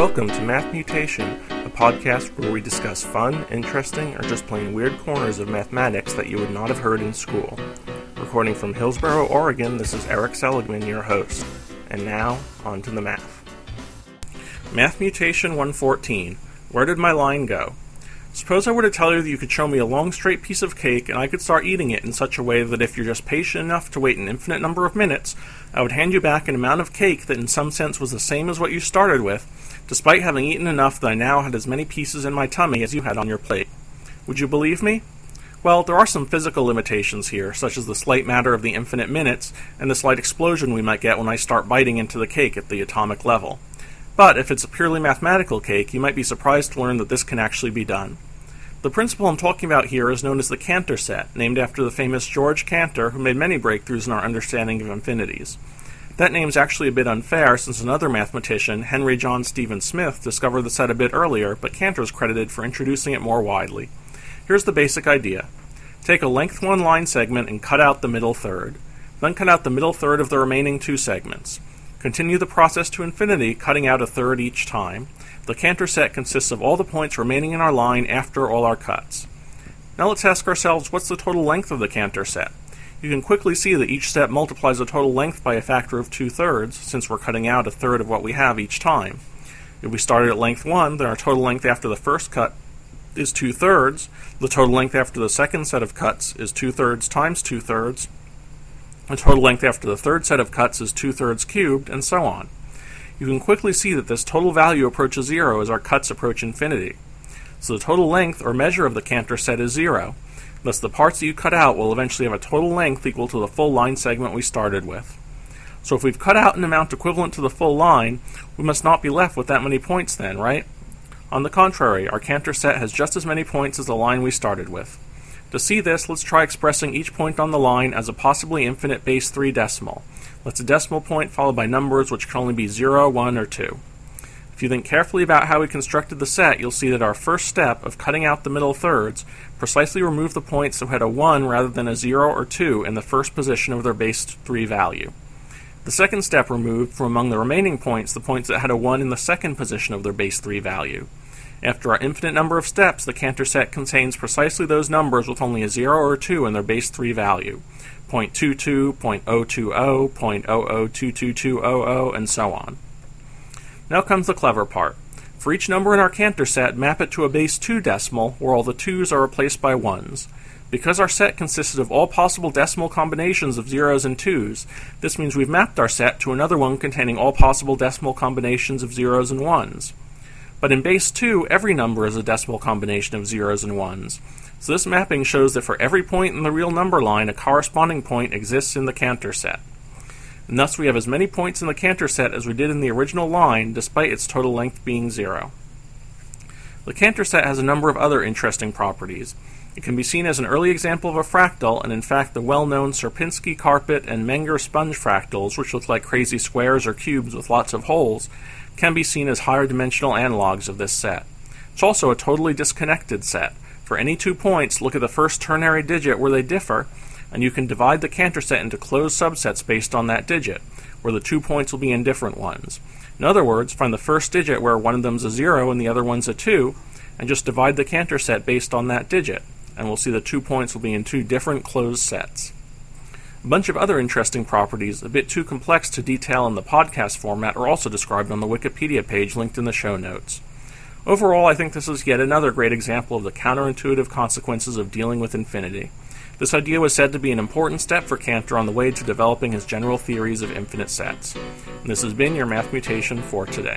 Welcome to Math Mutation, a podcast where we discuss fun, interesting, or just plain weird corners of mathematics that you would not have heard in school. Recording from Hillsboro, Oregon, this is Erik Seligman, your host. And now, on to the math. Math Mutation 114 Where did my line go? Suppose I were to tell you that you could show me a long straight piece of cake and I could start eating it in such a way that if you're just patient enough to wait an infinite number of minutes, I would hand you back an amount of cake that in some sense was the same as what you started with, despite having eaten enough that I now had as many pieces in my tummy as you had on your plate. Would you believe me? Well, there are some physical limitations here, such as the slight matter of the infinite minutes and the slight explosion we might get when I start biting into the cake at the atomic level. But if it's a purely mathematical cake, you might be surprised to learn that this can actually be done. The principle I'm talking about here is known as the Cantor set, named after the famous George Cantor, who made many breakthroughs in our understanding of infinities. That name's actually a bit unfair since another mathematician, Henry John Stephen Smith, discovered the set a bit earlier, but Cantor is credited for introducing it more widely. Here's the basic idea. Take a length 1 line segment and cut out the middle third. Then cut out the middle third of the remaining two segments. Continue the process to infinity, cutting out a third each time. The Cantor set consists of all the points remaining in our line after all our cuts. Now let's ask ourselves what's the total length of the Cantor set? You can quickly see that each step multiplies the total length by a factor of two thirds, since we're cutting out a third of what we have each time. If we started at length 1, then our total length after the first cut is two thirds. The total length after the second set of cuts is two thirds times two thirds. The total length after the third set of cuts is 2 thirds cubed, and so on. You can quickly see that this total value approaches zero as our cuts approach infinity. So the total length or measure of the Cantor set is zero. Thus the parts that you cut out will eventually have a total length equal to the full line segment we started with. So if we've cut out an amount equivalent to the full line, we must not be left with that many points then, right? On the contrary, our Cantor set has just as many points as the line we started with. To see this, let's try expressing each point on the line as a possibly infinite base 3 decimal. That's a decimal point followed by numbers which can only be 0, 1, or 2. If you think carefully about how we constructed the set, you'll see that our first step of cutting out the middle thirds precisely removed the points that had a 1 rather than a 0 or 2 in the first position of their base 3 value. The second step removed from among the remaining points the points that had a 1 in the second position of their base 3 value. After our infinite number of steps, the Cantor set contains precisely those numbers with only a 0 or a 2 in their base 3 value 0.22, 0.020, 0.00222200, and so on. Now comes the clever part. For each number in our Cantor set, map it to a base 2 decimal where all the 2's are replaced by 1's. Because our set consisted of all possible decimal combinations of zeros and 2's, this means we've mapped our set to another one containing all possible decimal combinations of zeros and 1's. But in base 2, every number is a decimal combination of zeros and ones. So this mapping shows that for every point in the real number line, a corresponding point exists in the Cantor set. And thus we have as many points in the Cantor set as we did in the original line, despite its total length being zero. The Cantor set has a number of other interesting properties. It can be seen as an early example of a fractal, and in fact, the well known Sierpinski carpet and Menger sponge fractals, which look like crazy squares or cubes with lots of holes, can be seen as higher dimensional analogs of this set. It's also a totally disconnected set. For any two points, look at the first ternary digit where they differ, and you can divide the Cantor set into closed subsets based on that digit, where the two points will be in different ones. In other words, find the first digit where one of them's a 0 and the other one's a 2, and just divide the Cantor set based on that digit, and we'll see the two points will be in two different closed sets. A bunch of other interesting properties, a bit too complex to detail in the podcast format, are also described on the Wikipedia page linked in the show notes. Overall, I think this is yet another great example of the counterintuitive consequences of dealing with infinity. This idea was said to be an important step for Cantor on the way to developing his general theories of infinite sets. And this has been your Math Mutation for today.